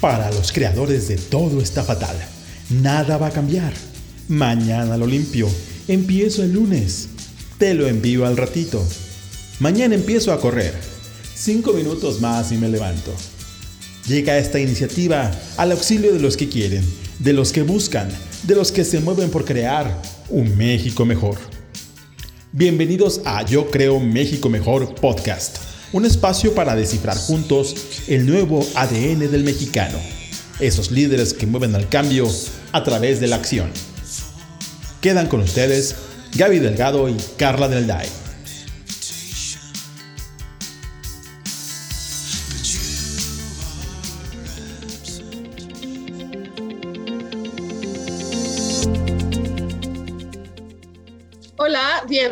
Para los creadores de todo está fatal. Nada va a cambiar. Mañana lo limpio. Empiezo el lunes. Te lo envío al ratito. Mañana empiezo a correr. Cinco minutos más y me levanto. Llega esta iniciativa al auxilio de los que quieren, de los que buscan, de los que se mueven por crear un México mejor. Bienvenidos a Yo Creo México Mejor Podcast, un espacio para descifrar juntos el nuevo ADN del mexicano, esos líderes que mueven al cambio a través de la acción. Quedan con ustedes Gaby Delgado y Carla Del Day.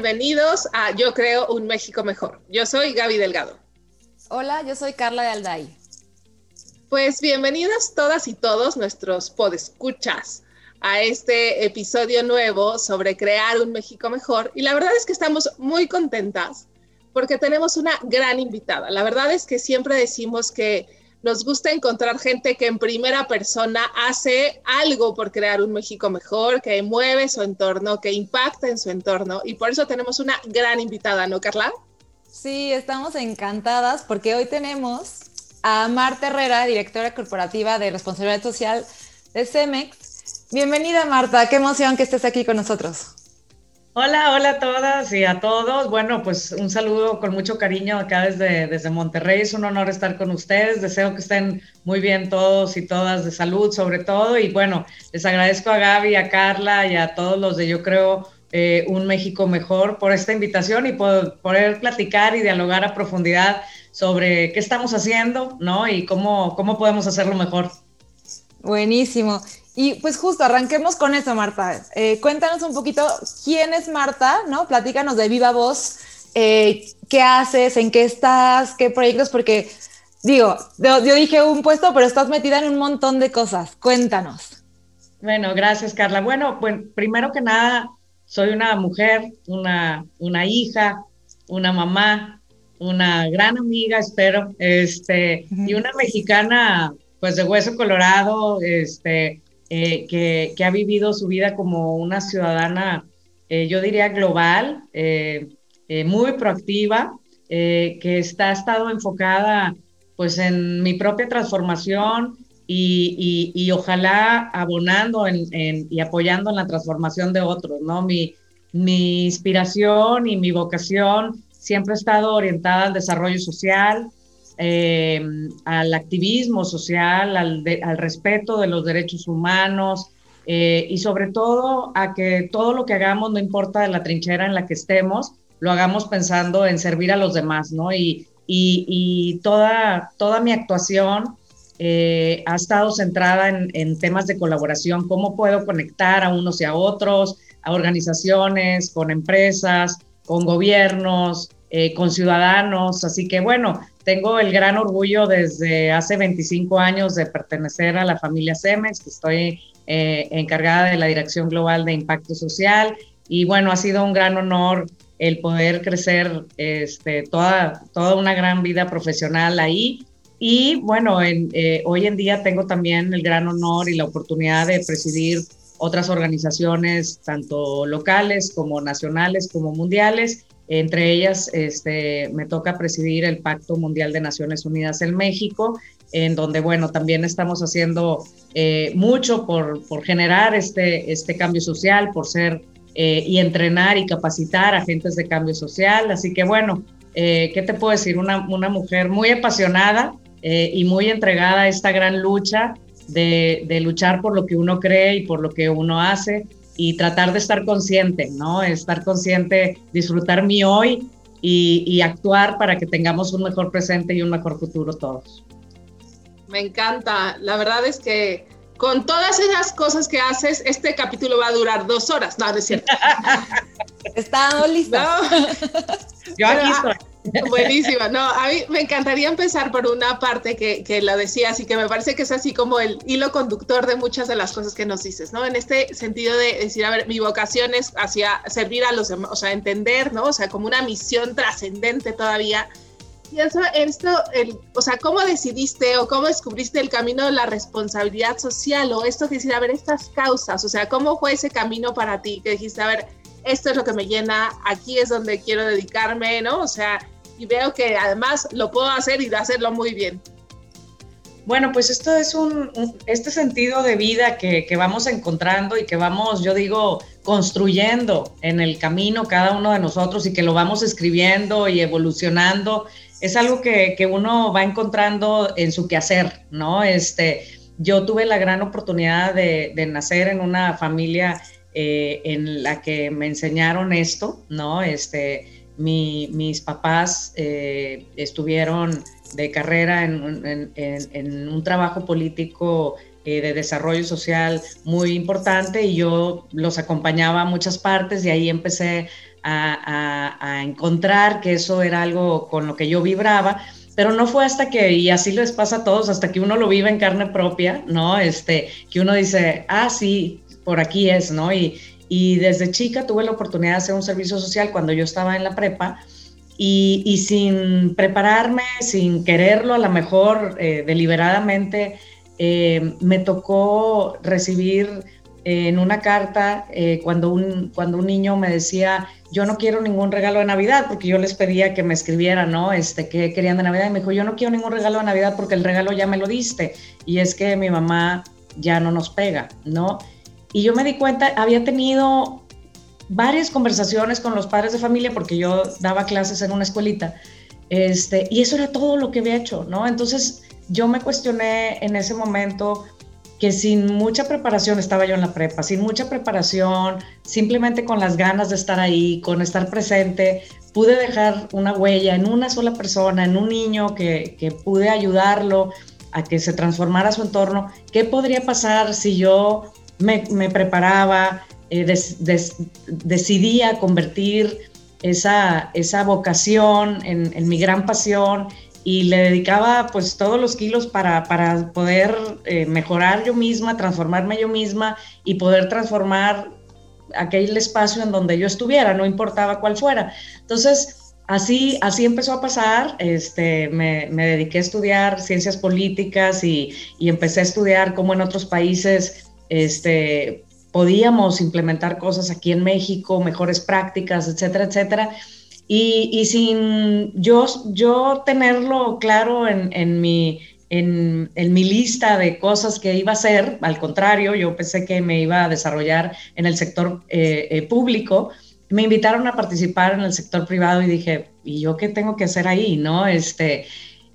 Bienvenidos a Yo Creo un México Mejor. Yo soy Gaby Delgado. Hola, yo soy Carla de Alday. Pues bienvenidos todas y todos nuestros podescuchas a este episodio nuevo sobre crear un México mejor. Y la verdad es que estamos muy contentas porque tenemos una gran invitada. La verdad es que siempre decimos que nos gusta encontrar gente que en primera persona hace algo por crear un México mejor, que mueve su entorno, que impacta en su entorno. Y por eso tenemos una gran invitada, ¿no, Carla? Sí, estamos encantadas porque hoy tenemos a Marta Herrera, directora corporativa de responsabilidad social de Cemex. Bienvenida, Marta. Qué emoción que estés aquí con nosotros. Hola, hola a todas y a todos. Bueno, pues un saludo con mucho cariño acá desde, desde Monterrey. Es un honor estar con ustedes. Deseo que estén muy bien todos y todas de salud sobre todo. Y bueno, les agradezco a Gaby, a Carla y a todos los de Yo Creo eh, un México Mejor por esta invitación y por poder platicar y dialogar a profundidad sobre qué estamos haciendo, ¿no? Y cómo, cómo podemos hacerlo mejor. Buenísimo. Y pues justo, arranquemos con eso, Marta. Eh, cuéntanos un poquito quién es Marta, ¿no? Platícanos de viva voz, eh, qué haces, en qué estás, qué proyectos, porque digo, yo, dije un puesto, pero estás metida en un montón de cosas. Cuéntanos. Bueno, gracias, Carla. Bueno, pues primero que nada, soy una mujer, una, una hija, una mamá, una gran amiga, espero, este, y una mexicana, pues de hueso colorado, este, eh, que, ha vivido su vida como una ciudadana, eh, yo diría global, eh, muy proactiva, que está, ha estado enfocada pues en mi propia transformación y, ojalá abonando y apoyando en la transformación de otros, ¿no? Mi, mi inspiración y mi vocación siempre ha estado orientada al desarrollo social, eh, al activismo social, al, respeto de los derechos humanos eh, y sobre todo a que todo lo que hagamos, no importa la trinchera en la que estemos, lo hagamos pensando en servir a los demás, ¿no? Y, toda, toda mi actuación eh, ha estado centrada en, en, temas de colaboración, cómo puedo conectar a unos y a otros, a organizaciones, con empresas, con gobiernos, con ciudadanos. Así que bueno, tengo el gran orgullo desde hace 25 años de pertenecer a la familia Cemex, que estoy eh, encargada de la Dirección Global de Impacto Social. Y bueno, ha sido un gran honor el poder crecer este, toda, toda una gran vida profesional ahí. Y bueno, eh, hoy en día tengo también el gran honor y la oportunidad de presidir otras organizaciones, tanto locales como nacionales como mundiales, entre ellas, este, me toca presidir el Pacto Mundial de Naciones Unidas en México, en donde, bueno, también estamos haciendo eh, mucho por, generar este, este cambio social, por ser eh, y entrenar y capacitar agentes de cambio social. Así que, bueno, eh, ¿qué te puedo decir? Una, una mujer muy apasionada y muy entregada a esta gran lucha de, de luchar por lo que uno cree y por lo que uno hace y tratar de estar consciente, ¿no? Estar consciente, disfrutar mi hoy y, actuar para que tengamos un mejor presente y un mejor futuro todos. Me encanta. La verdad es que con todas esas cosas que haces, este capítulo va a durar dos horas. No, no es cierto. Está listo. Yo aquí estoy. Buenísima. No, a mí me encantaría empezar por una parte que, que lo decías y que me parece que es así como el hilo conductor de muchas de las cosas que nos dices, ¿no? En este sentido de decir, a ver, mi vocación es hacia servir a los demás, o sea, entender, ¿no? O sea, como una misión trascendente todavía. pienso en esto, el, o sea, ¿cómo decidiste o cómo descubriste el camino de la responsabilidad social o esto que decir, a ver, estas causas, o sea, ¿cómo fue ese camino para ti? Que dijiste, a ver, esto es lo que me llena, aquí es donde quiero dedicarme, ¿no? O sea, y veo que además lo puedo hacer y hacerlo muy bien. Bueno, pues esto es un, este sentido de vida que, que, vamos encontrando y que vamos, yo digo, construyendo en el camino cada uno de nosotros y que lo vamos escribiendo y evolucionando, es algo que, que uno va encontrando en su quehacer, ¿no? Este, yo tuve la gran oportunidad de, de nacer en una familia eh, en la que me enseñaron esto, ¿no? Este, mi, mis papás eh, estuvieron de carrera en, un trabajo político eh, de desarrollo social muy importante y yo los acompañaba a muchas partes y ahí empecé a, encontrar que eso era algo con lo que yo vibraba pero no fue hasta que, y así les pasa a todos, hasta que uno lo vive en carne propia, ¿no? Este, que uno dice, ah, sí, por aquí es, ¿no? Y, y desde chica tuve la oportunidad de hacer un servicio social cuando yo estaba en la prepa y, sin prepararme, sin quererlo, a lo mejor eh, deliberadamente, eh, me tocó recibir eh, en una carta cuando, un, cuando un niño me decía, yo no quiero ningún regalo de Navidad, porque yo les pedía que me escribieran, ¿no? Este, qué querían de Navidad, y me dijo, yo no quiero ningún regalo de Navidad porque el regalo ya me lo diste, y es que mi mamá ya no nos pega, ¿no? Y yo me di cuenta, había tenido varias conversaciones con los padres de familia porque yo daba clases en una escuelita. Este, y eso era todo lo que había hecho, ¿no? Entonces yo me cuestioné en ese momento que sin mucha preparación estaba yo en la prepa, sin mucha preparación, simplemente con las ganas de estar ahí, con estar presente, pude dejar una huella en una sola persona, en un niño que, que pude ayudarlo a que se transformara su entorno. ¿Qué podría pasar si yo me, preparaba, eh, decidía convertir esa, esa vocación en, mi gran pasión y le dedicaba pues todos los kilos para, para poder eh, mejorar yo misma, transformarme yo misma y poder transformar aquel espacio en donde yo estuviera, no importaba cuál fuera. Entonces, así, así empezó a pasar, este, me, me dediqué a estudiar ciencias políticas y, y, empecé a estudiar cómo en otros países este, podíamos implementar cosas aquí en México, mejores prácticas, etcétera, etcétera. Y, sin yo, tenerlo claro en, mi lista de cosas que iba a hacer, al contrario, yo pensé que me iba a desarrollar en el sector eh, eh, público. Me invitaron a participar en el sector privado y dije, ¿y yo qué tengo que hacer ahí? ¿No? Este,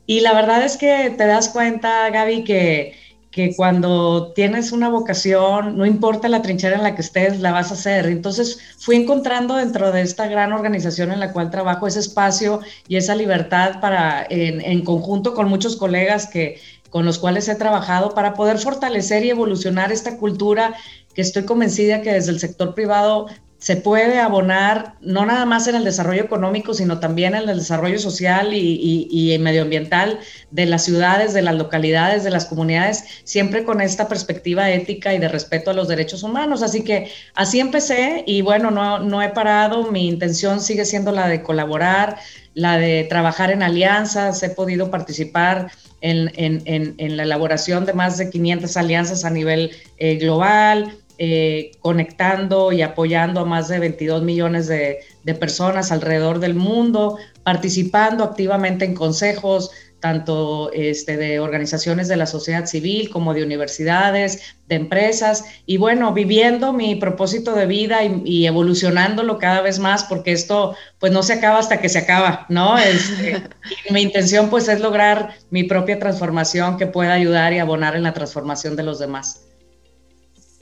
y la verdad es que te das cuenta, Gaby, que, que cuando tienes una vocación, no importa la trinchera en la que estés, la vas a hacer. Entonces fui encontrando dentro de esta gran organización en la cual trabajo ese espacio y esa libertad para, en, en conjunto con muchos colegas que, con los cuales he trabajado, para poder fortalecer y evolucionar esta cultura que estoy convencida que desde el sector privado se puede abonar no nada más en el desarrollo económico, sino también en el desarrollo social y, medioambiental de las ciudades, de las localidades, de las comunidades, siempre con esta perspectiva ética y de respeto a los derechos humanos. Así que así empecé y bueno, no, no he parado, mi intención sigue siendo la de colaborar, la de trabajar en alianzas, he podido participar en, la elaboración de más de 500 alianzas a nivel eh, global, eh, conectando y apoyando a más de 22 millones de, personas alrededor del mundo, participando activamente en consejos, tanto este, de organizaciones de la sociedad civil como de universidades, de empresas, y bueno, viviendo mi propósito de vida y, evolucionándolo cada vez más, porque esto pues no se acaba hasta que se acaba, ¿no? Este, mi intención pues es lograr mi propia transformación que pueda ayudar y abonar en la transformación de los demás.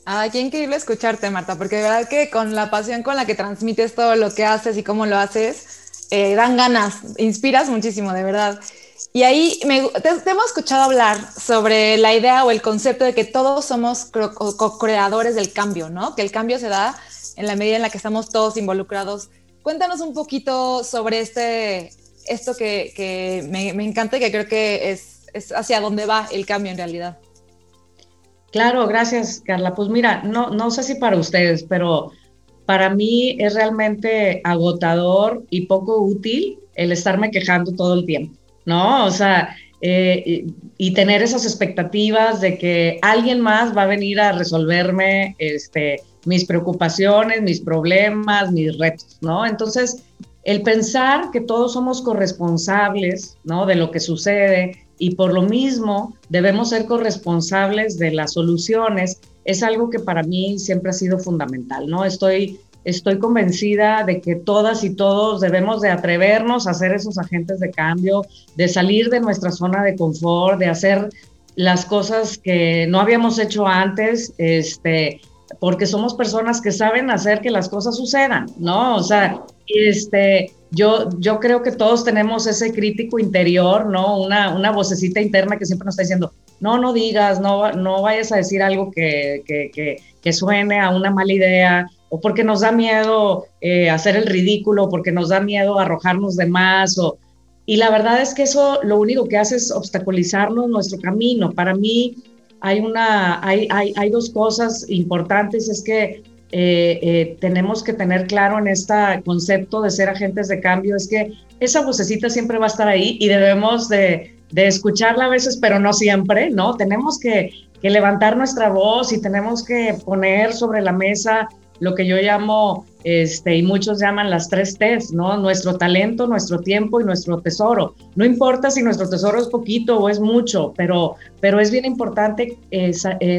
Ay, qué increíble escucharte, Marta, porque de verdad que con la pasión con la que transmites todo lo que haces y cómo lo haces, eh, dan ganas, inspiras muchísimo, de verdad. Y ahí me, te, hemos escuchado hablar sobre la idea o el concepto de que todos somos co-creadores del cambio, ¿no? Que el cambio se da en la medida en la que estamos todos involucrados. Cuéntanos un poquito sobre este, esto que, que me, me, encanta y que creo que es, es hacia dónde va el cambio en realidad. Claro, gracias, Carla. Pues mira, no, no sé si para ustedes, pero para mí es realmente agotador y poco útil el estarme quejando todo el tiempo, ¿no? O sea, eh, y, tener esas expectativas de que alguien más va a venir a resolverme este, mis preocupaciones, mis problemas, mis retos, ¿no? Entonces, el pensar que todos somos corresponsables, ¿no? De lo que sucede y por lo mismo debemos ser corresponsables de las soluciones es algo que para mí siempre ha sido fundamental, ¿no? Estoy estoy convencida de que todas y todos debemos de atrevernos a ser esos agentes de cambio, de salir de nuestra zona de confort, de hacer las cosas que no habíamos hecho antes, este, porque somos personas que saben hacer que las cosas sucedan, ¿no? O sea, este, yo, yo creo que todos tenemos ese crítico interior, ¿no? Una, una vocecita interna que siempre nos está diciendo, no, no digas, no, no vayas a decir algo que, que, que, que suene a una mala idea, o porque nos da miedo eh, hacer el ridículo, porque nos da miedo arrojarnos de más. O, y la verdad es que eso lo único que hace es obstaculizarnos nuestro camino. Para mí hay, una, hay, hay, hay dos cosas importantes, es que eh, eh, tenemos que tener claro en este concepto de ser agentes de cambio, es que esa vocecita siempre va a estar ahí y debemos de, de escucharla a veces, pero no siempre, ¿no? Tenemos que, que levantar nuestra voz y tenemos que poner sobre la mesa lo que yo llamo, este, y muchos llaman las tres T's, ¿no? Nuestro talento, nuestro tiempo y nuestro tesoro. No importa si nuestro tesoro es poquito o es mucho, pero, pero es bien importante eh,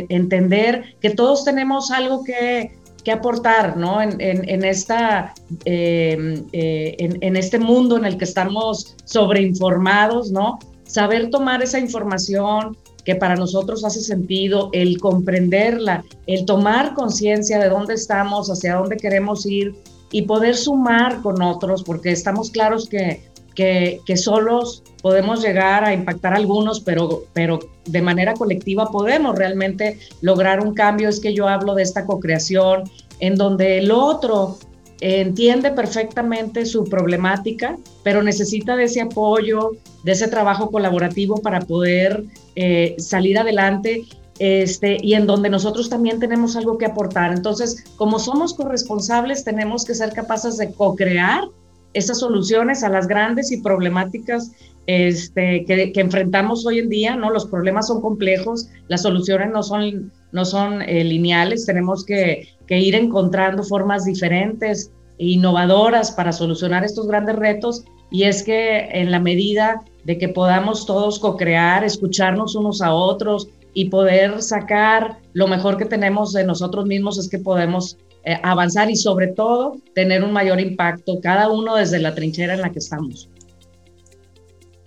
entender que todos tenemos algo que, aportar, ¿no? En, esta, em, eh, en este mundo en el que estamos sobreinformados, ¿no? Saber tomar esa información, que para nosotros hace sentido, el comprenderla, el tomar conciencia de dónde estamos, hacia dónde queremos ir y poder sumar con otros, porque estamos claros que, que, que solos podemos llegar a impactar a algunos, pero, pero de manera colectiva podemos realmente lograr un cambio. Es que yo hablo de esta co-creación en donde el otro entiende perfectamente su problemática, pero necesita de ese apoyo, de ese trabajo colaborativo para poder eh, salir adelante este, y en donde nosotros también tenemos algo que aportar. Entonces, como somos corresponsables, tenemos que ser capaces de co-crear esas soluciones a las grandes y problemáticas este, que, enfrentamos hoy en día, ¿no? Los problemas son complejos, las soluciones no son, no son eh, lineales, tenemos que, que, ir encontrando formas diferentes e innovadoras para solucionar estos grandes retos y es que en la medida de que podamos todos co-crear, escucharnos unos a otros y poder sacar lo mejor que tenemos de nosotros mismos es que podemos eh, avanzar y sobre todo tener un mayor impacto, cada uno desde la trinchera en la que estamos.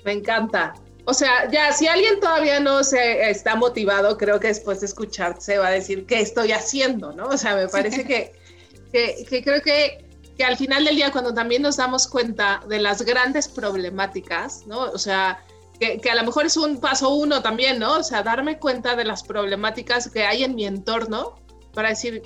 Me encanta. O sea, ya si alguien todavía no se está motivado, creo que después de escucharte va a decir qué estoy haciendo, ¿no? O sea, me parece que, que, que, creo que, que al final del día, cuando también nos damos cuenta de las grandes problemáticas, ¿no? O sea, que, que, a lo mejor es un paso uno también, ¿no? O sea, darme cuenta de las problemáticas que hay en mi entorno para decir,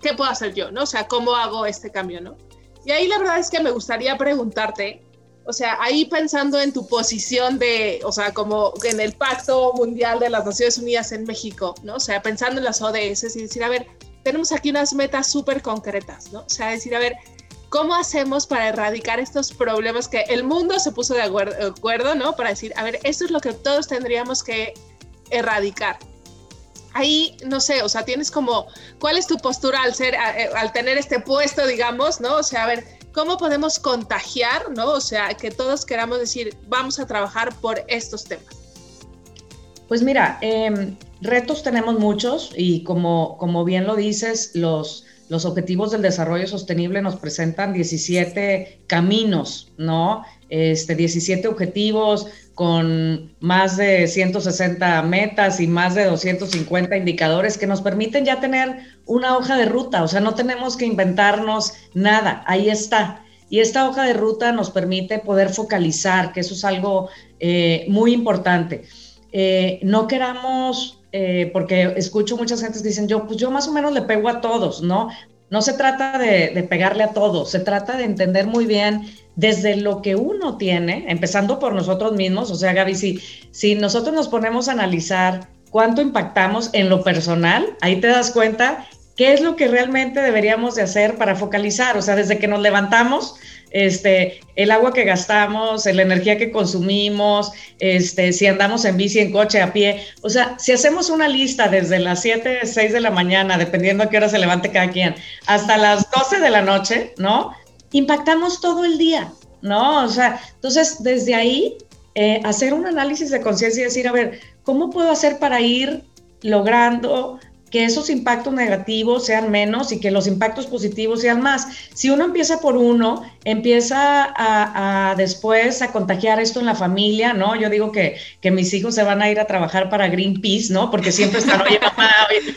¿qué puedo hacer yo, ¿no? O sea, ¿cómo hago este cambio, ¿no? Y ahí la verdad es que me gustaría preguntarte, o sea, ahí pensando en tu posición de, o sea, como en el Pacto Mundial de las Naciones Unidas en México, ¿no? O sea, pensando en las ODS y decir, a ver, tenemos aquí unas metas súper concretas, ¿no? O sea, decir, a ver, ¿cómo hacemos para erradicar estos problemas que el mundo se puso de acuerdo, ¿no? Para decir, a ver, esto es lo que todos tendríamos que erradicar. Ahí, no sé, o sea, tienes como, ¿cuál es tu postura al ser, eh, al tener este puesto, digamos, ¿no? O sea, a ver, ¿Cómo podemos contagiar, no? O sea, que todos queramos decir, vamos a trabajar por estos temas. Pues mira, em, retos tenemos muchos y como, como bien lo dices, los, los objetivos del desarrollo sostenible nos presentan 17 caminos, ¿no? Este, 17 objetivos con más de 160 metas y más de 250 indicadores que nos permiten ya tener una hoja de ruta, o sea, no tenemos que inventarnos nada, ahí está. Y esta hoja de ruta nos permite poder focalizar, que eso es algo eh, muy importante. Eh, no queramos, eh, porque escucho muchas gentes que dicen, yo, pues yo más o menos le pego a todos, ¿no? No se trata de, de pegarle a todos, se trata de entender muy bien desde lo que uno tiene, empezando por nosotros mismos, o sea, Gaby, si, si nosotros nos ponemos a analizar cuánto impactamos en lo personal, ahí te das cuenta qué es lo que realmente deberíamos de hacer para focalizar, o sea, desde que nos levantamos, este, el agua que gastamos, la energía que consumimos, este, si andamos en bici, en coche, a pie. O sea, si hacemos una lista desde las 7, 6 de la mañana, dependiendo a qué hora se levante cada quien, hasta las 12 de la noche, ¿no? Impactamos todo el día, ¿no? O sea, entonces desde ahí eh, hacer un análisis de conciencia y decir, a ver, ¿cómo puedo hacer para ir logrando que esos impactos negativos sean menos y que los impactos positivos sean más. Si uno empieza por uno, empieza a, después a contagiar esto en la familia, ¿no? Yo digo que, que, mis hijos se van a ir a trabajar para Greenpeace, ¿no? Porque siempre están, oye, mamá,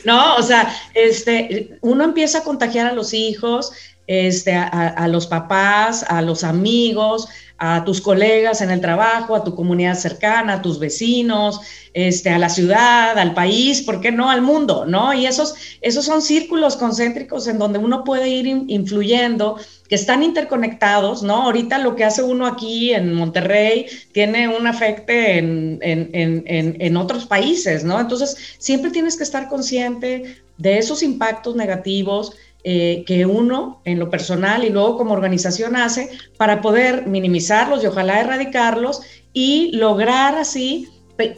¿no? O sea, este, uno empieza a contagiar a los hijos, este, a, los papás, a los amigos, a tus colegas en el trabajo, a tu comunidad cercana, a tus vecinos, este, a la ciudad, al país, ¿por qué no al mundo? ¿no? Y esos, esos son círculos concéntricos en donde uno puede ir influyendo, que están interconectados, ¿no? Ahorita lo que hace uno aquí en Monterrey tiene un efecto en, en, en, en otros países, ¿no? Entonces, siempre tienes que estar consciente de esos impactos negativos eh, que uno en lo personal y luego como organización hace para poder minimizarlos y ojalá erradicarlos y lograr así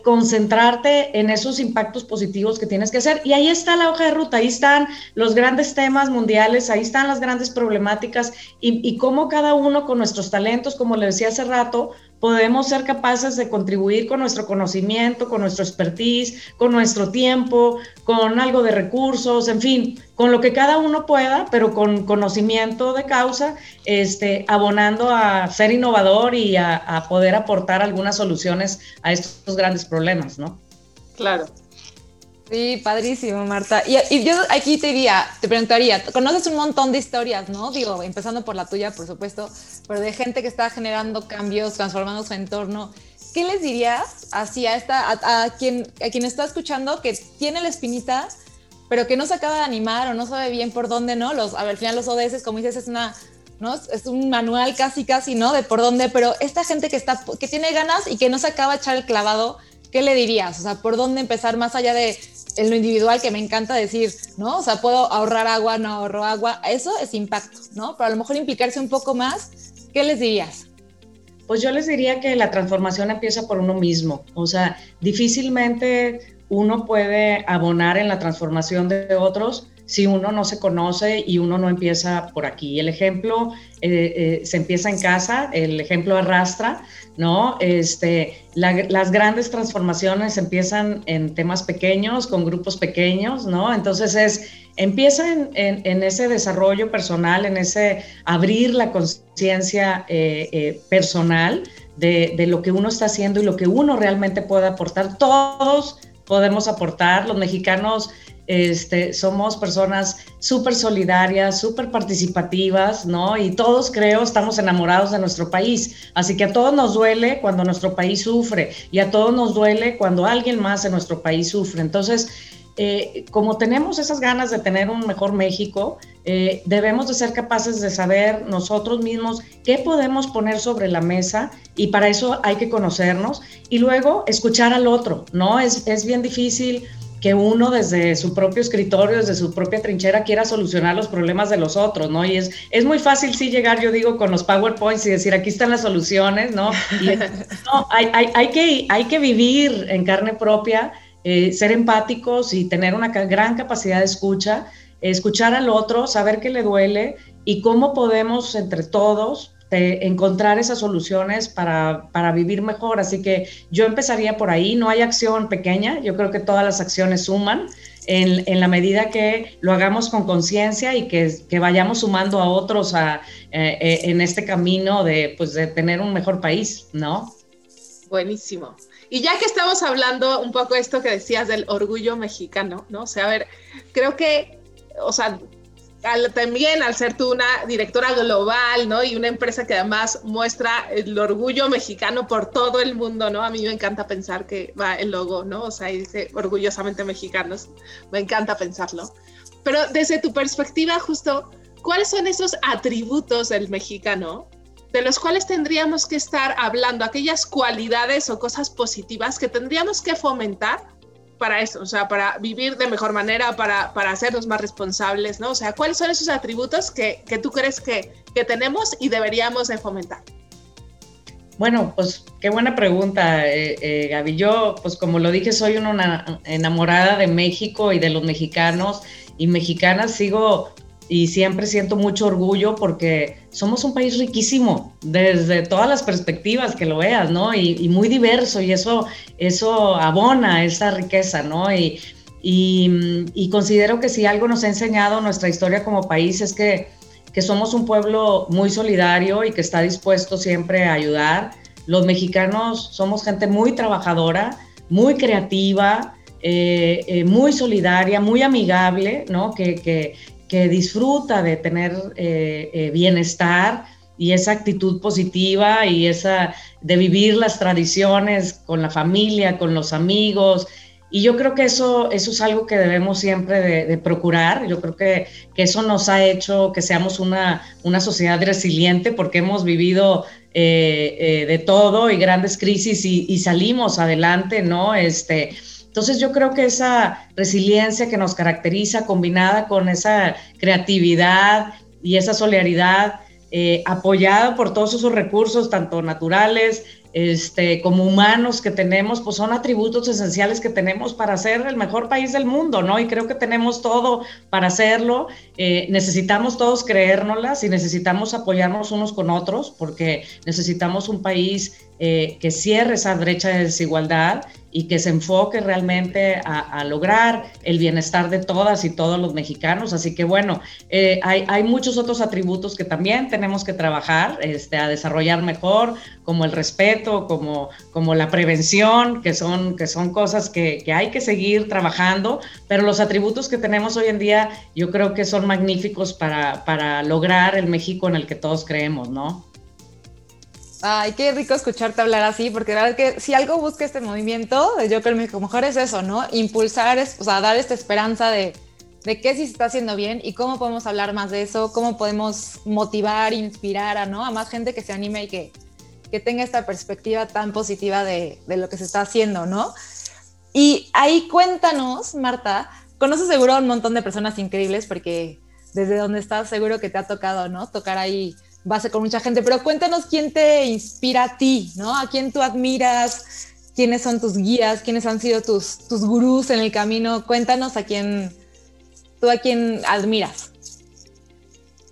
concentrarte en esos impactos positivos que tienes que hacer. Y ahí está la hoja de ruta, ahí están los grandes temas mundiales, ahí están las grandes problemáticas y, y cómo cada uno con nuestros talentos, como le decía hace rato, podemos ser capaces de contribuir con nuestro conocimiento, con nuestro expertise, con nuestro tiempo, con algo de recursos, en fin, con lo que cada uno pueda, pero con conocimiento de causa, este, abonando a ser innovador y a, a poder aportar algunas soluciones a estos grandes problemas, ¿no? Claro. Sí, padrísimo, Marta. Y, yo aquí te diría, te preguntaría, conoces un montón de historias, ¿no? Digo, empezando por la tuya, por supuesto, pero de gente que está generando cambios, transformando su entorno. ¿Qué les dirías así a, esta, a, quien, a quien está escuchando que tiene la espinita, pero que no se acaba de animar o no sabe bien por dónde, ¿no? Los, a ver, al final los ODS, como dices, es una ¿no? Es un manual casi, casi, ¿no? De por dónde, pero esta gente que está, que tiene ganas y que no se acaba de echar el clavado, ¿qué le dirías? O sea, ¿por dónde empezar más allá de en lo individual que me encanta decir, ¿no? O sea, puedo ahorrar agua, no ahorro agua, eso es impacto, ¿no? Pero a lo mejor implicarse un poco más, ¿qué les dirías? Pues yo les diría que la transformación empieza por uno mismo, o sea, difícilmente uno puede abonar en la transformación de otros si uno no se conoce y uno no empieza por aquí. El ejemplo eh, eh, se empieza en casa, el ejemplo arrastra, ¿no? Este, las grandes transformaciones empiezan en temas pequeños, con grupos pequeños, ¿no? Entonces es, empieza en, ese desarrollo personal, en ese abrir la conciencia eh, personal de, de lo que uno está haciendo y lo que uno realmente puede aportar. Todos podemos aportar, los mexicanos este, somos personas súper solidarias, súper participativas, ¿no? Y todos creo estamos enamorados de nuestro país. Así que a todos nos duele cuando nuestro país sufre y a todos nos duele cuando alguien más en nuestro país sufre. Entonces, eh, como tenemos esas ganas de tener un mejor México, eh, debemos de ser capaces de saber nosotros mismos qué podemos poner sobre la mesa y para eso hay que conocernos y luego escuchar al otro, ¿no? Es, es bien difícil que uno desde su propio escritorio, desde su propia trinchera, quiera solucionar los problemas de los otros, ¿no? Y es, es muy fácil sí llegar, yo digo, con los PowerPoints y decir, aquí están las soluciones, ¿no? no, hay, hay, hay, que, hay que vivir en carne propia, eh, ser empáticos y tener una gran capacidad de escucha, escuchar al otro, saber qué le duele y cómo podemos entre todos encontrar esas soluciones para, para, vivir mejor. Así que yo empezaría por ahí, no hay acción pequeña, yo creo que todas las acciones suman en, en la medida que lo hagamos con conciencia y que, que, vayamos sumando a otros a, eh, eh, en este camino de, pues, de tener un mejor país, ¿no? Buenísimo. Y ya que estamos hablando un poco esto que decías del orgullo mexicano, ¿no? O sea, a ver, creo que, o sea, también al ser tú una directora global, ¿no? Y una empresa que además muestra el orgullo mexicano por todo el mundo, ¿no? A mí me encanta pensar que va el logo, ¿no? O sea, dice orgullosamente mexicanos. Me encanta pensarlo. Pero desde tu perspectiva, justo, ¿cuáles son esos atributos del mexicano de los cuales tendríamos que estar hablando, aquellas cualidades o cosas positivas que tendríamos que fomentar para eso, o sea, para vivir de mejor manera, para, para hacernos más responsables, ¿no? O sea, ¿cuáles son esos atributos que, que tú crees que, que, tenemos y deberíamos de fomentar? Bueno, pues qué buena pregunta, eh, eh, Gaby. Yo, pues como lo dije, soy una enamorada de México y de los mexicanos y mexicanas. Sigo y siempre siento mucho orgullo porque somos un país riquísimo desde todas las perspectivas que lo veas, ¿no? Y, muy diverso y eso, eso abona esa riqueza, ¿no? Y, y, considero que si algo nos ha enseñado nuestra historia como país es que, que somos un pueblo muy solidario y que está dispuesto siempre a ayudar. Los mexicanos somos gente muy trabajadora, muy creativa, eh, eh, muy solidaria, muy amigable, ¿no? Que, que, que disfruta de tener eh, eh, bienestar y esa actitud positiva y esa de vivir las tradiciones con la familia, con los amigos. Y yo creo que eso, eso es algo que debemos siempre de, procurar. Yo creo que, que, eso nos ha hecho que seamos una, una sociedad resiliente porque hemos vivido eh, de todo y grandes crisis y, y, salimos adelante, ¿no? Este, entonces yo creo que esa resiliencia que nos caracteriza, combinada con esa creatividad y esa solidaridad, eh, apoyada por todos esos recursos, tanto naturales este, como humanos que tenemos, pues son atributos esenciales que tenemos para ser el mejor país del mundo, ¿no? Y creo que tenemos todo para hacerlo. Eh, necesitamos todos creérnoslas y necesitamos apoyarnos unos con otros porque necesitamos un país eh, que cierre esa brecha de desigualdad y que se enfoque realmente a, lograr el bienestar de todas y todos los mexicanos. Así que bueno, eh, hay, muchos otros atributos que también tenemos que trabajar, este, a desarrollar mejor, como el respeto, como, como la prevención, que son, que son cosas que, que hay que seguir trabajando, pero los atributos que tenemos hoy en día yo creo que son magníficos para, para lograr el México en el que todos creemos, ¿no? Ay, qué rico escucharte hablar así, porque la verdad que si algo busca este movimiento, yo creo que mejor es eso, ¿no? Impulsar, o sea, dar esta esperanza de, de qué sí se está haciendo bien y cómo podemos hablar más de eso, cómo podemos motivar, inspirar a, ¿no? a más gente que se anime y que, que tenga esta perspectiva tan positiva de, de lo que se está haciendo, ¿no? Y ahí cuéntanos, Marta, conoces seguro a un montón de personas increíbles porque desde donde estás seguro que te ha tocado, ¿no? Tocar ahí base con mucha gente, pero cuéntanos quién te inspira a ti, ¿no? A quién tú admiras, quiénes son tus guías, quiénes han sido tus, tus gurús en el camino. Cuéntanos a quién, tú a quién admiras.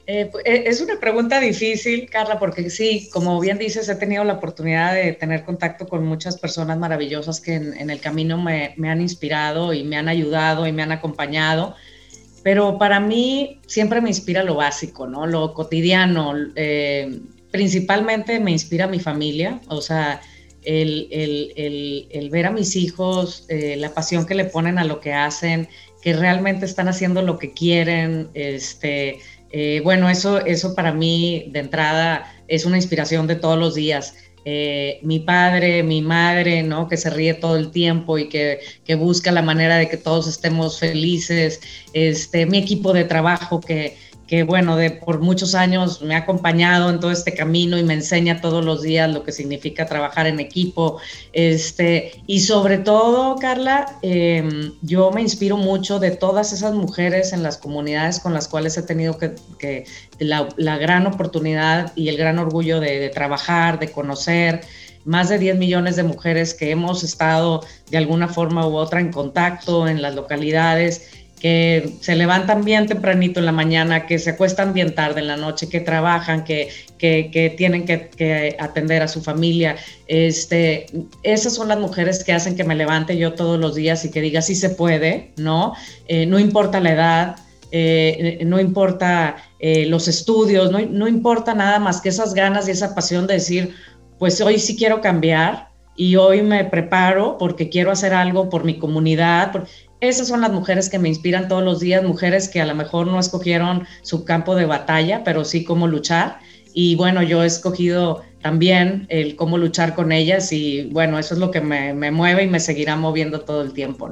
Eh, pues, eh, es una pregunta difícil, Carla, porque sí, como bien dices, he tenido la oportunidad de tener contacto con muchas personas maravillosas que en, el camino me, me, han inspirado y me han ayudado y me han acompañado pero para mí siempre me inspira lo básico, ¿no? Lo cotidiano. Eh, principalmente me inspira mi familia, o sea, el, el, el, ver a mis hijos, eh, la pasión que le ponen a lo que hacen, que realmente están haciendo lo que quieren, este, eh, bueno, eso, eso para mí de entrada es una inspiración de todos los días. Eh, mi padre, mi madre, ¿no? Que se ríe todo el tiempo y que, que, busca la manera de que todos estemos felices, este, mi equipo de trabajo que, que bueno, de, por muchos años me ha acompañado en todo este camino y me enseña todos los días lo que significa trabajar en equipo. Este, y sobre todo, Carla, em, yo me inspiro mucho de todas esas mujeres en las comunidades con las cuales he tenido que, la, la, gran oportunidad y el gran orgullo de, de trabajar, de conocer más de 10 millones de mujeres que hemos estado de alguna forma u otra en contacto en las localidades que se levantan bien tempranito en la mañana, que se acuestan bien tarde en la noche, que trabajan, que, que, tienen que, atender a su familia. Este, esas son las mujeres que hacen que me levante yo todos los días y que diga, sí se puede, ¿no? Eh, no importa la edad, eh, no importa eh, los estudios, no, no importa nada más que esas ganas y esa pasión de decir, pues hoy sí quiero cambiar y hoy me preparo porque quiero hacer algo por mi comunidad. Esas son las mujeres que me inspiran todos los días, mujeres que a lo mejor no escogieron su campo de batalla, pero sí cómo luchar. Y bueno, yo he escogido también el cómo luchar con ellas y bueno, eso es lo que me, mueve y me seguirá moviendo todo el tiempo.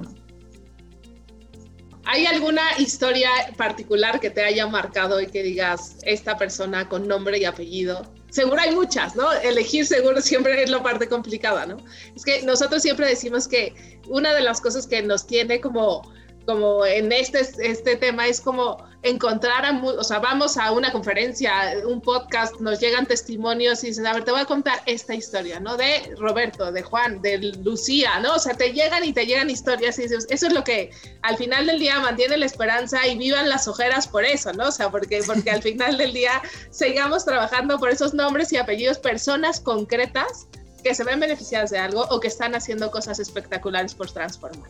¿Hay alguna historia particular que te haya marcado y que digas, esta persona con nombre y apellido seguro hay muchas, ¿no? Elegir seguro siempre es la parte complicada, ¿no? Es que nosotros siempre decimos que una de las cosas que nos tiene como como en este, este tema es como encontrar a, o sea, vamos a una conferencia, un podcast, nos llegan testimonios y dicen, a ver, te voy a contar esta historia, ¿no? De Roberto, de Juan, de Lucía, ¿no? O sea, te llegan y te llegan historias y dices, eso es lo que al final del día mantiene la esperanza y vivan las ojeras por eso, ¿no? O sea, porque, porque al final del día sigamos trabajando por esos nombres y apellidos, personas concretas que se ven beneficiadas de algo o que están haciendo cosas espectaculares por transformar.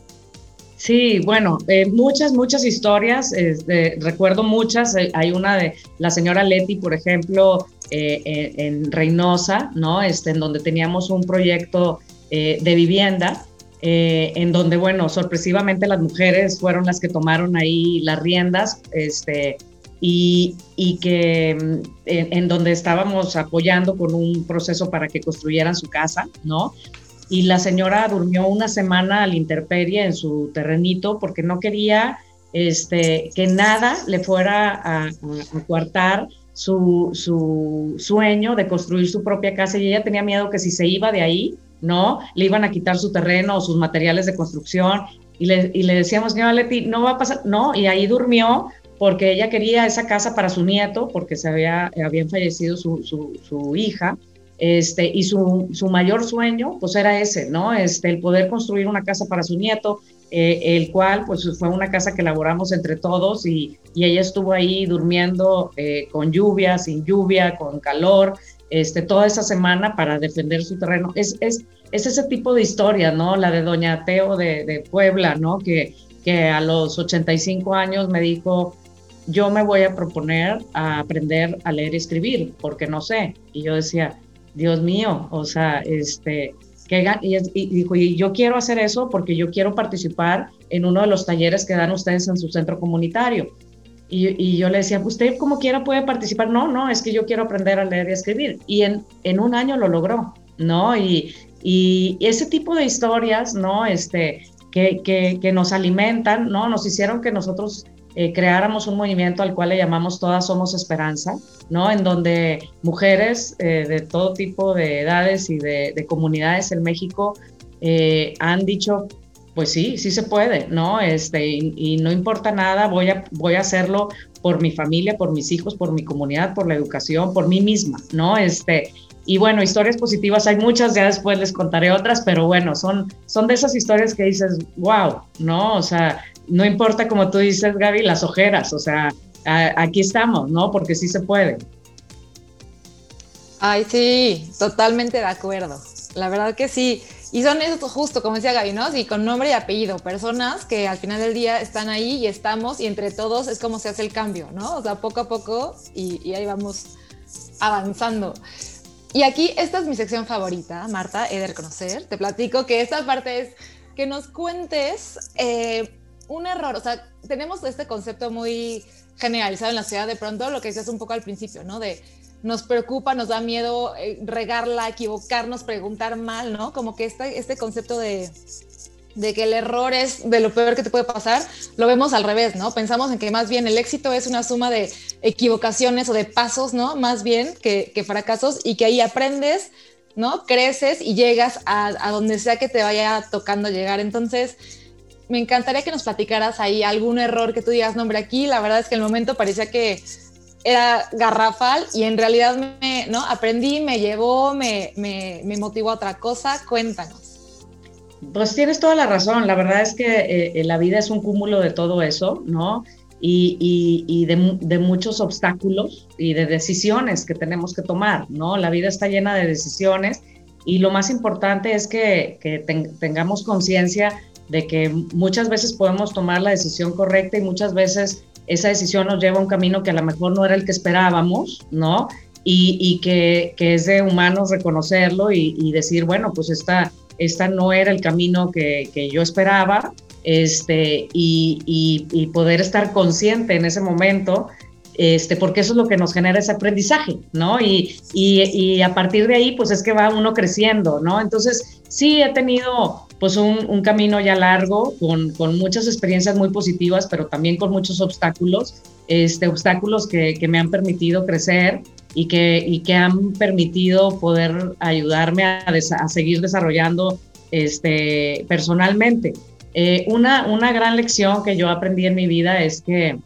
Sí, bueno, eh, muchas, muchas historias, este, recuerdo muchas, eh, hay una de la señora Leti, por ejemplo, eh, en Reynosa, ¿no? Este, en donde teníamos un proyecto de vivienda, en donde, bueno, sorpresivamente las mujeres fueron las que tomaron ahí las riendas, este, y, y que en, en, donde estábamos apoyando con un proceso para que construyeran su casa, ¿no? Y la señora durmió una semana al interperie en su terrenito porque no quería este, que nada le fuera a, a, coartar su, su, sueño de construir su propia casa y ella tenía miedo que si se iba de ahí, ¿no? Le iban a quitar su terreno o sus materiales de construcción y le, y le decíamos, señora Leti, no va a pasar, no, y ahí durmió porque ella quería esa casa para su nieto porque se había, habían fallecido su, su, su hija este, y su, su, mayor sueño, pues era ese, ¿no? Este, el poder construir una casa para su nieto, eh, el cual, pues fue una casa que elaboramos entre todos y, y ella estuvo ahí durmiendo eh, con lluvia, sin lluvia, con calor, este, toda esa semana para defender su terreno. Es, es, es ese tipo de historia, ¿no? La de Doña Teo de, de Puebla, ¿no? Que, que a los 85 años me dijo, yo me voy a proponer a aprender a leer y escribir, porque no sé. Y yo decía, Dios mío, o sea, este, que, y, dijo, y yo quiero hacer eso porque yo quiero participar en uno de los talleres que dan ustedes en su centro comunitario. Y, yo le decía, usted como quiera puede participar. No, no, es que yo quiero aprender a leer y escribir. Y en, en un año lo logró, ¿no? Y, y ese tipo de historias, ¿no? Este, que, que, que, nos alimentan, ¿no? Nos hicieron que nosotros eh, creáramos un movimiento al cual le llamamos Todas Somos Esperanza, ¿no? En donde mujeres eh, de todo tipo de edades y de, comunidades en México eh, han dicho, pues sí, sí se puede, ¿no? Este, y, no importa nada, voy a, voy a hacerlo por mi familia, por mis hijos, por mi comunidad, por la educación, por mí misma, ¿no? Este, y bueno, historias positivas hay muchas, ya después les contaré otras, pero bueno, son, son de esas historias que dices, wow, ¿no? O sea, no importa como tú dices, Gaby, las ojeras, o sea, aquí estamos, ¿no? Porque sí se puede. Ay, sí, totalmente de acuerdo. La verdad que sí. Y son eso justo, como decía Gaby, ¿no? Sí, con nombre y apellido, personas que al final del día están ahí y estamos y entre todos es como se hace el cambio, ¿no? O sea, poco a poco y, y ahí vamos avanzando. Y aquí, esta es mi sección favorita, Marta, he de reconocer. Te platico que esta parte es que nos cuentes eh, un error, o sea, tenemos este concepto muy generalizado en la ciudad de pronto, lo que decías un poco al principio, ¿no? De nos preocupa, nos da miedo eh, regarla, equivocarnos, preguntar mal, ¿no? Como que este, este concepto de, de que el error es de lo peor que te puede pasar, lo vemos al revés, ¿no? Pensamos en que más bien el éxito es una suma de equivocaciones o de pasos, ¿no? Más bien que, que fracasos y que ahí aprendes, ¿no? Creces y llegas a, a donde sea que te vaya tocando llegar. Entonces, me encantaría que nos platicaras ahí algún error que tú digas, nombre aquí la verdad es que el momento parecía que era garrafal y en realidad ¿no? aprendí, me llevó, me, motivó a otra cosa. Cuéntanos. Pues tienes toda la razón. La verdad es que eh, la vida es un cúmulo de todo eso, ¿no? Y, de, muchos obstáculos y de decisiones que tenemos que tomar, ¿no? La vida está llena de decisiones y lo más importante es que tengamos conciencia de que muchas veces podemos tomar la decisión correcta y muchas veces esa decisión nos lleva a un camino que a lo mejor no era el que esperábamos, ¿no? Y, y que, que, es de humanos reconocerlo y, decir, bueno, pues esta, esta no era el camino que, que yo esperaba, este, y, y, poder estar consciente en ese momento, este, porque eso es lo que nos genera ese aprendizaje, ¿no? Y, y, a partir de ahí, pues es que va uno creciendo, ¿no? Entonces, sí he tenido pues un, camino ya largo, con, con, muchas experiencias muy positivas, pero también con muchos obstáculos, este, obstáculos que, que me han permitido crecer y que, y que han permitido poder ayudarme a, a seguir desarrollando este, personalmente. Eh, una, una gran lección que yo aprendí en mi vida es que,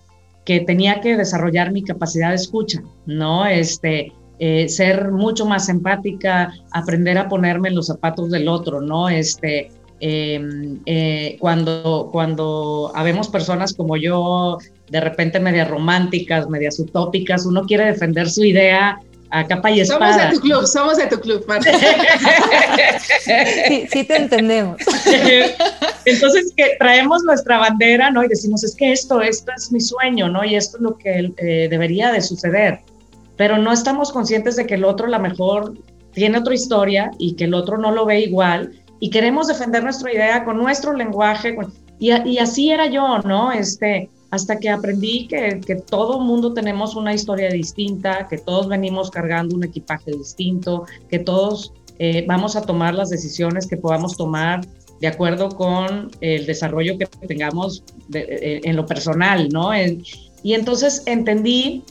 que tenía que desarrollar mi capacidad de escucha, ¿no? Este, eh, ser mucho más empática, aprender a ponerme en los zapatos del otro, ¿no? Este, em, eh, cuando, cuando habemos personas como yo, de repente medias románticas, medias utópicas, uno quiere defender su idea a capa y espada. Somos de tu club, somos de tu club, Marta. sí, sí te entendemos. Entonces que traemos nuestra bandera, ¿no? Y decimos, es que esto, esto es mi sueño, ¿no? Y esto es lo que eh, debería de suceder. Pero no estamos conscientes de que el otro a lo mejor tiene otra historia y que el otro no lo ve igual y queremos defender nuestra idea con nuestro lenguaje. y, y, así era yo, ¿no? Este, hasta que aprendí que, que todo mundo tenemos una historia distinta, que todos venimos cargando un equipaje distinto, que todos eh, vamos a tomar las decisiones que podamos tomar de acuerdo con el desarrollo que tengamos eh, en lo personal, ¿no? y entonces entendí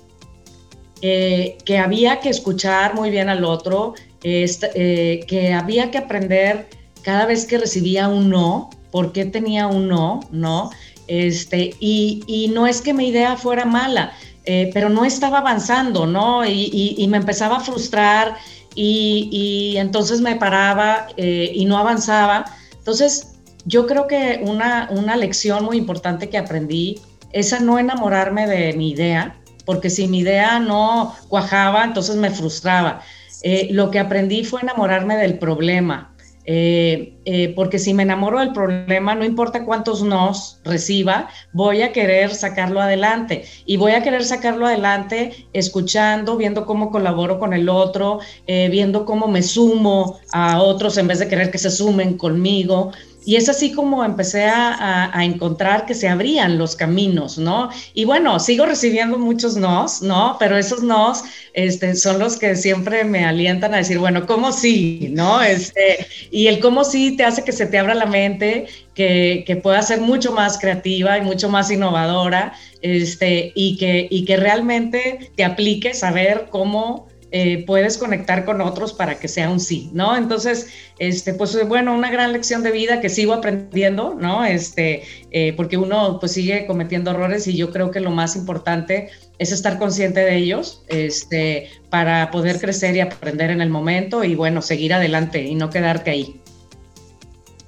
eh, que había que escuchar muy bien al otro, que había que aprender cada vez que recibía un no, por qué tenía un no, ¿no? Este, y, no es que mi idea fuera mala, eh, pero no estaba avanzando, ¿no? Y, me empezaba a frustrar y, entonces me paraba eh, y no avanzaba. Entonces, yo creo que una, una lección muy importante que aprendí es no enamorarme de mi idea, porque si mi idea no cuajaba, entonces me frustraba. Eh, lo que aprendí fue enamorarme del problema, eh, eh, porque si me enamoro del problema, no importa cuántos nos reciba, voy a querer sacarlo adelante y voy a querer sacarlo adelante escuchando, viendo cómo colaboro con el otro, eh, viendo cómo me sumo a otros en vez de querer que se sumen conmigo. Y es así como empecé a, encontrar que se abrían los caminos, ¿no? Y bueno, sigo recibiendo muchos nos, ¿no? Pero esos nos este, son los que siempre me alientan a decir, bueno, ¿cómo sí? ¿No? Este, y el cómo sí te hace que se te abra la mente, que, que pueda ser mucho más creativa y mucho más innovadora, este, y, que, y que realmente te aplique saber cómo eh, puedes conectar con otros para que sea un sí, ¿no? Entonces, este, pues bueno, una gran lección de vida que sigo aprendiendo, ¿no? Este, eh, porque uno pues sigue cometiendo errores y yo creo que lo más importante es estar consciente de ellos, este, para poder crecer y aprender en el momento y bueno, seguir adelante y no quedarte ahí.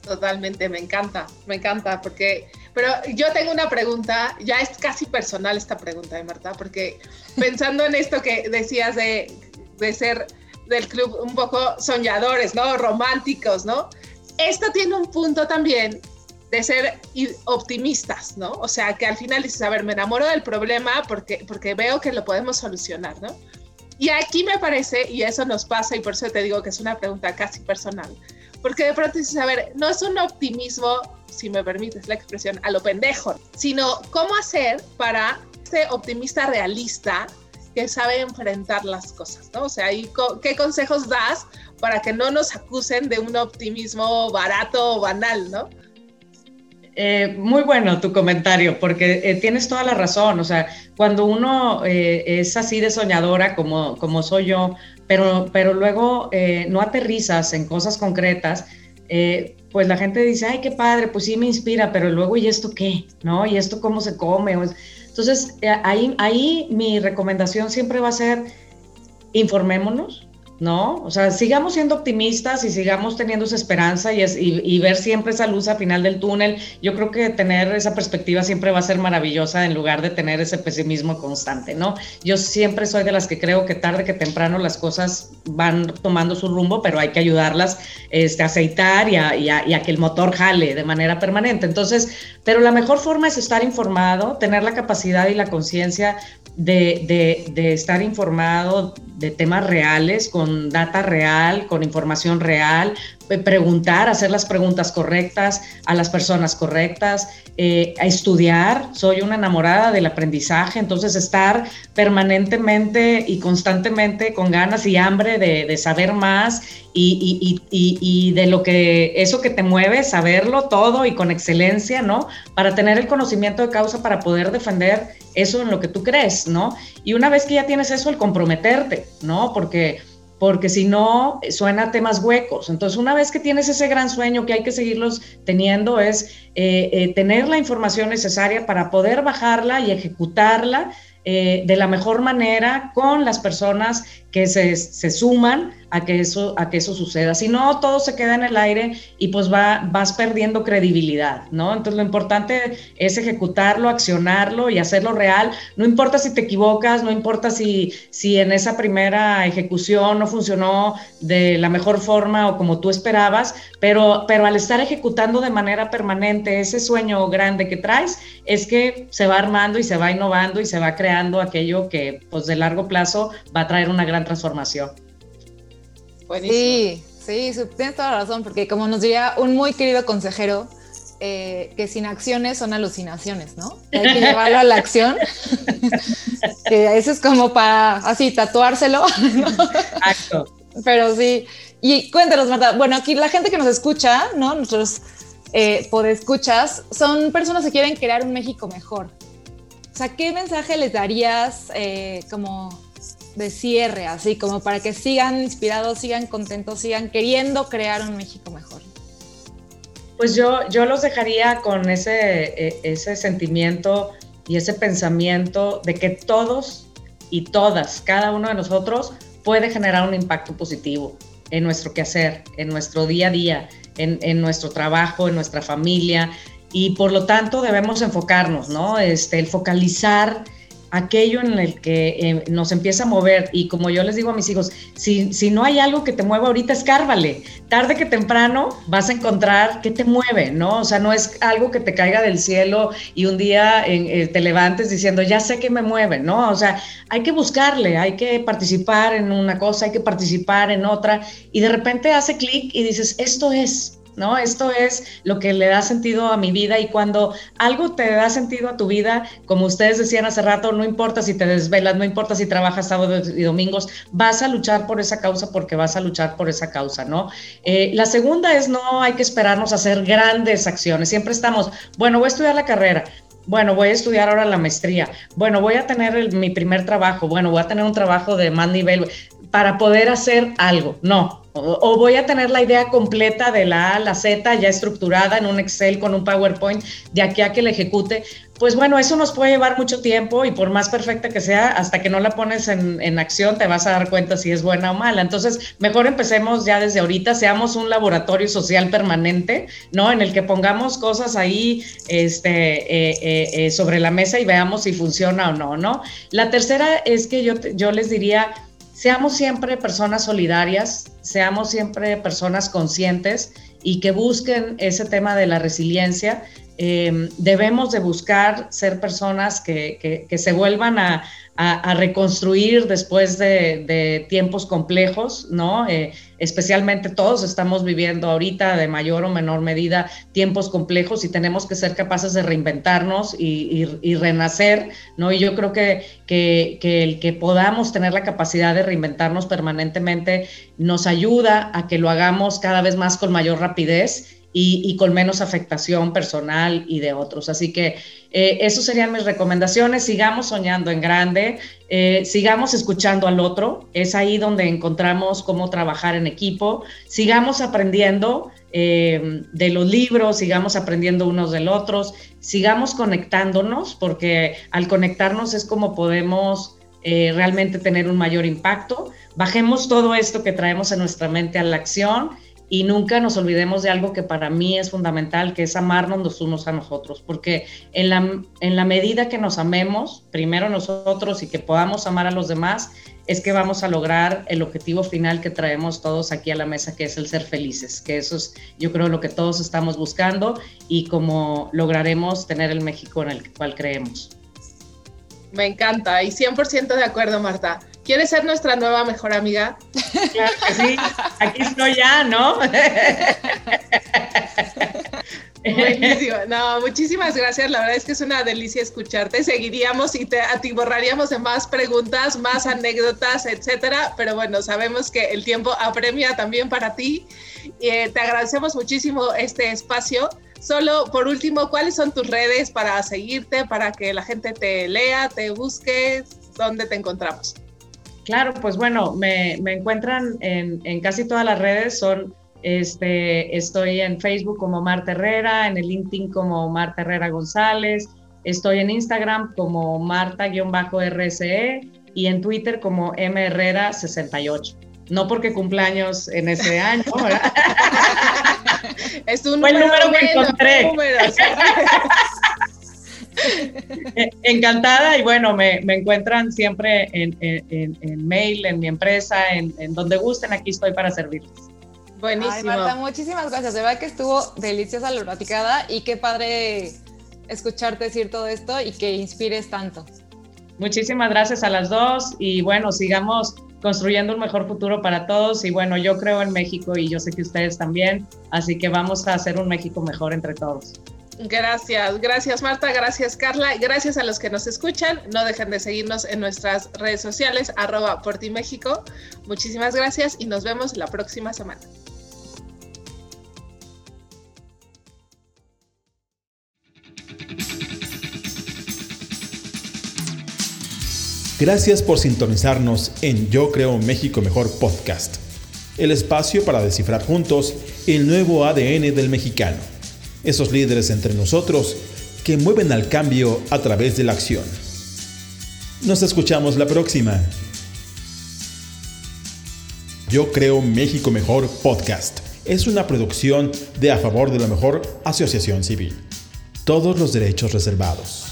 Totalmente, me encanta, me encanta, porque, pero yo tengo una pregunta, ya es casi personal esta pregunta de Marta, porque pensando en esto que decías de de ser del club un poco soñadores, ¿no? Románticos, ¿no? Esto tiene un punto también de ser optimistas, ¿no? O sea, que al final dices, a ver, me enamoro del problema porque, porque veo que lo podemos solucionar, ¿no? Y aquí me parece, y eso nos pasa, y por eso te digo que es una pregunta casi personal, porque de pronto dices, a ver, no es un optimismo, si me permites la expresión, a lo pendejo, sino cómo hacer para ser optimista realista que sabe enfrentar las cosas, ¿no? O sea, ¿qué consejos das para que no nos acusen de un optimismo barato o banal, ¿no? Eh, muy bueno tu comentario, porque eh, tienes toda la razón. O sea, cuando uno eh, es así de soñadora como, como soy yo, pero, pero luego no aterrizas en cosas concretas, pues la gente dice, ay, qué padre, pues sí me inspira, pero luego, ¿y esto qué? ¿No? ¿Y esto cómo se come? Entonces, eh, ahí, ahí mi recomendación siempre va a ser, informémonos, ¿no? O sea, sigamos siendo optimistas y sigamos teniendo esa esperanza y, y, ver siempre esa luz al final del túnel. Yo creo que tener esa perspectiva siempre va a ser maravillosa en lugar de tener ese pesimismo constante, ¿no? Yo siempre soy de las que creo que tarde que temprano las cosas van tomando su rumbo, pero hay que ayudarlas este, a aceitar y a, y a que el motor jale de manera permanente. Entonces, pero la mejor forma es estar informado, tener la capacidad y la conciencia de, de, estar informado de temas reales, con data real, con información real, preguntar, hacer las preguntas correctas a las personas correctas, eh, a estudiar. Soy una enamorada del aprendizaje, entonces estar permanentemente y constantemente con ganas y hambre de, saber más y, y, de lo que eso que te mueve, saberlo todo y con excelencia, ¿no? Para tener el conocimiento de causa para poder defender eso en lo que tú crees, ¿no? Y una vez que ya tienes eso, el comprometerte ¿no? Porque porque si no, suena temas huecos. Entonces, una vez que tienes ese gran sueño que hay que seguirlos teniendo, es eh, eh, tener la información necesaria para poder bajarla y ejecutarla eh, de la mejor manera con las personas que se, se, suman a que, eso, a que eso suceda. Si no, todo se queda en el aire y pues va, vas perdiendo credibilidad, ¿no? Entonces lo importante es ejecutarlo, accionarlo y hacerlo real. No importa si te equivocas, no importa si, si en esa primera ejecución no funcionó de la mejor forma o como tú esperabas, pero, pero al estar ejecutando de manera permanente ese sueño grande que traes, es que se va armando y se va innovando y se va creando aquello que pues de largo plazo va a traer una gran transformación. Sí, sí, tienes toda la razón, porque como nos diría un muy querido consejero, eh, que sin acciones son alucinaciones, ¿no? Hay que llevarlo a la acción. que eso es como para así tatuárselo. Exacto. Pero sí. Y cuéntanos, Marta. Bueno, aquí la gente que nos escucha, ¿no? Nuestros eh, podescuchas, son personas que quieren crear un México mejor. O sea, ¿qué mensaje les darías eh, como de cierre, así como para que sigan inspirados, sigan contentos, sigan queriendo crear un México mejor? Pues yo, yo los dejaría con ese, e, ese sentimiento y ese pensamiento de que todos y todas, cada uno de nosotros puede generar un impacto positivo en nuestro quehacer, en nuestro día a día, en, en nuestro trabajo, en nuestra familia, y por lo tanto debemos enfocarnos, ¿no? Este, el focalizar aquello en el que eh, nos empieza a mover. Y como yo les digo a mis hijos, si, si no hay algo que te mueva ahorita, escárvale. Tarde que temprano vas a encontrar qué te mueve, ¿no? O sea, no es algo que te caiga del cielo y un día eh, te levantes diciendo, ya sé que me mueve, ¿no? O sea, hay que buscarle, hay que participar en una cosa, hay que participar en otra. Y de repente hace clic y dices, esto es, ¿no? Esto es lo que le da sentido a mi vida y cuando algo te da sentido a tu vida, como ustedes decían hace rato, no importa si te desvelas, no importa si trabajas sábados y domingos, vas a luchar por esa causa porque vas a luchar por esa causa, ¿no? Eh, la segunda es no hay que esperarnos a hacer grandes acciones, siempre estamos, bueno, voy a estudiar la carrera, bueno, voy a estudiar ahora la maestría, bueno, voy a tener mi primer trabajo, bueno, voy a tener un trabajo de más nivel para poder hacer algo. No, o, voy a tener la idea completa de la A a la Z ya estructurada en un Excel con un PowerPoint de aquí a que la ejecute. Pues bueno, eso nos puede llevar mucho tiempo y por más perfecta que sea, hasta que no la pones en, en, acción te vas a dar cuenta si es buena o mala. Entonces, mejor empecemos ya desde ahorita, seamos un laboratorio social permanente, ¿no? En el que pongamos cosas ahí este, eh, eh, eh, sobre la mesa y veamos si funciona o no, ¿no? La tercera es que yo, yo les diría, seamos siempre personas solidarias, seamos siempre personas conscientes y que busquen ese tema de la resiliencia. Eh, debemos de buscar ser personas que, que se vuelvan a, a, reconstruir después de, tiempos complejos, ¿no? Eh, especialmente todos estamos viviendo ahorita de mayor o menor medida tiempos complejos y tenemos que ser capaces de reinventarnos y, renacer, ¿no? Y yo creo que, que, que, el que podamos tener la capacidad de reinventarnos permanentemente nos ayuda a que lo hagamos cada vez más con mayor rapidez y, con menos afectación personal y de otros. Así que eh, esas serían mis recomendaciones. Sigamos soñando en grande, eh, sigamos escuchando al otro. Es ahí donde encontramos cómo trabajar en equipo. Sigamos aprendiendo eh, de los libros, sigamos aprendiendo unos del otros, sigamos conectándonos, porque al conectarnos es como podemos realmente tener un mayor impacto. Bajemos todo esto que traemos en nuestra mente a la acción y nunca nos olvidemos de algo que para mí es fundamental, que es amarnos los unos a nosotros, porque en la, en la medida que nos amemos, primero nosotros y que podamos amar a los demás, es que vamos a lograr el objetivo final que traemos todos aquí a la mesa, que es el ser felices, que eso es yo creo lo que todos estamos buscando y cómo lograremos tener el México en el cual creemos. Me encanta y 100% de acuerdo, Marta. ¿Quieres ser nuestra nueva mejor amiga? Claro que sí, aquí estoy ya, ¿no? Buenísimo. No, muchísimas gracias. La verdad es que es una delicia escucharte. Seguiríamos y te atiborraríamos de más preguntas, más anécdotas, etcétera. Pero bueno, sabemos que el tiempo apremia también para ti. Eh, te agradecemos muchísimo este espacio. Solo por último, ¿cuáles son tus redes para seguirte, para que la gente te lea, te busque? ¿Dónde te encontramos? Claro, pues bueno, me, encuentran en, en, casi todas las redes, son, este, estoy en Facebook como Marta Herrera, en el LinkedIn como Marta Herrera González, estoy en Instagram como Marta-RCE y en Twitter como mherrera68. No porque cumpleaños en ese año, ¿verdad? es un Fue el número que encontré. Encantada y bueno, me, encuentran siempre en, mail, en mi empresa, en, donde gusten, aquí estoy para servirles. Buenísimo. Marta, muchísimas gracias. De verdad que estuvo deliciosa la platicada y qué padre escucharte decir todo esto y que inspires tanto. Muchísimas gracias a las dos y bueno, sigamos construyendo un mejor futuro para todos y bueno, yo creo en México y yo sé que ustedes también, así que vamos a hacer un México mejor entre todos. Gracias, gracias Marta, gracias Carla, gracias a los que nos escuchan. No dejen de seguirnos en nuestras redes sociales, arroba por ti México. Muchísimas gracias y nos vemos la próxima semana. Gracias por sintonizarnos en Yo Creo México Mejor Podcast, el espacio para descifrar juntos el nuevo ADN del mexicano esos líderes entre nosotros que mueven al cambio a través de la acción. Nos escuchamos la próxima. Yo creo México Mejor Podcast. Es una producción de A Favor de la Mejor Asociación Civil. Todos los derechos reservados.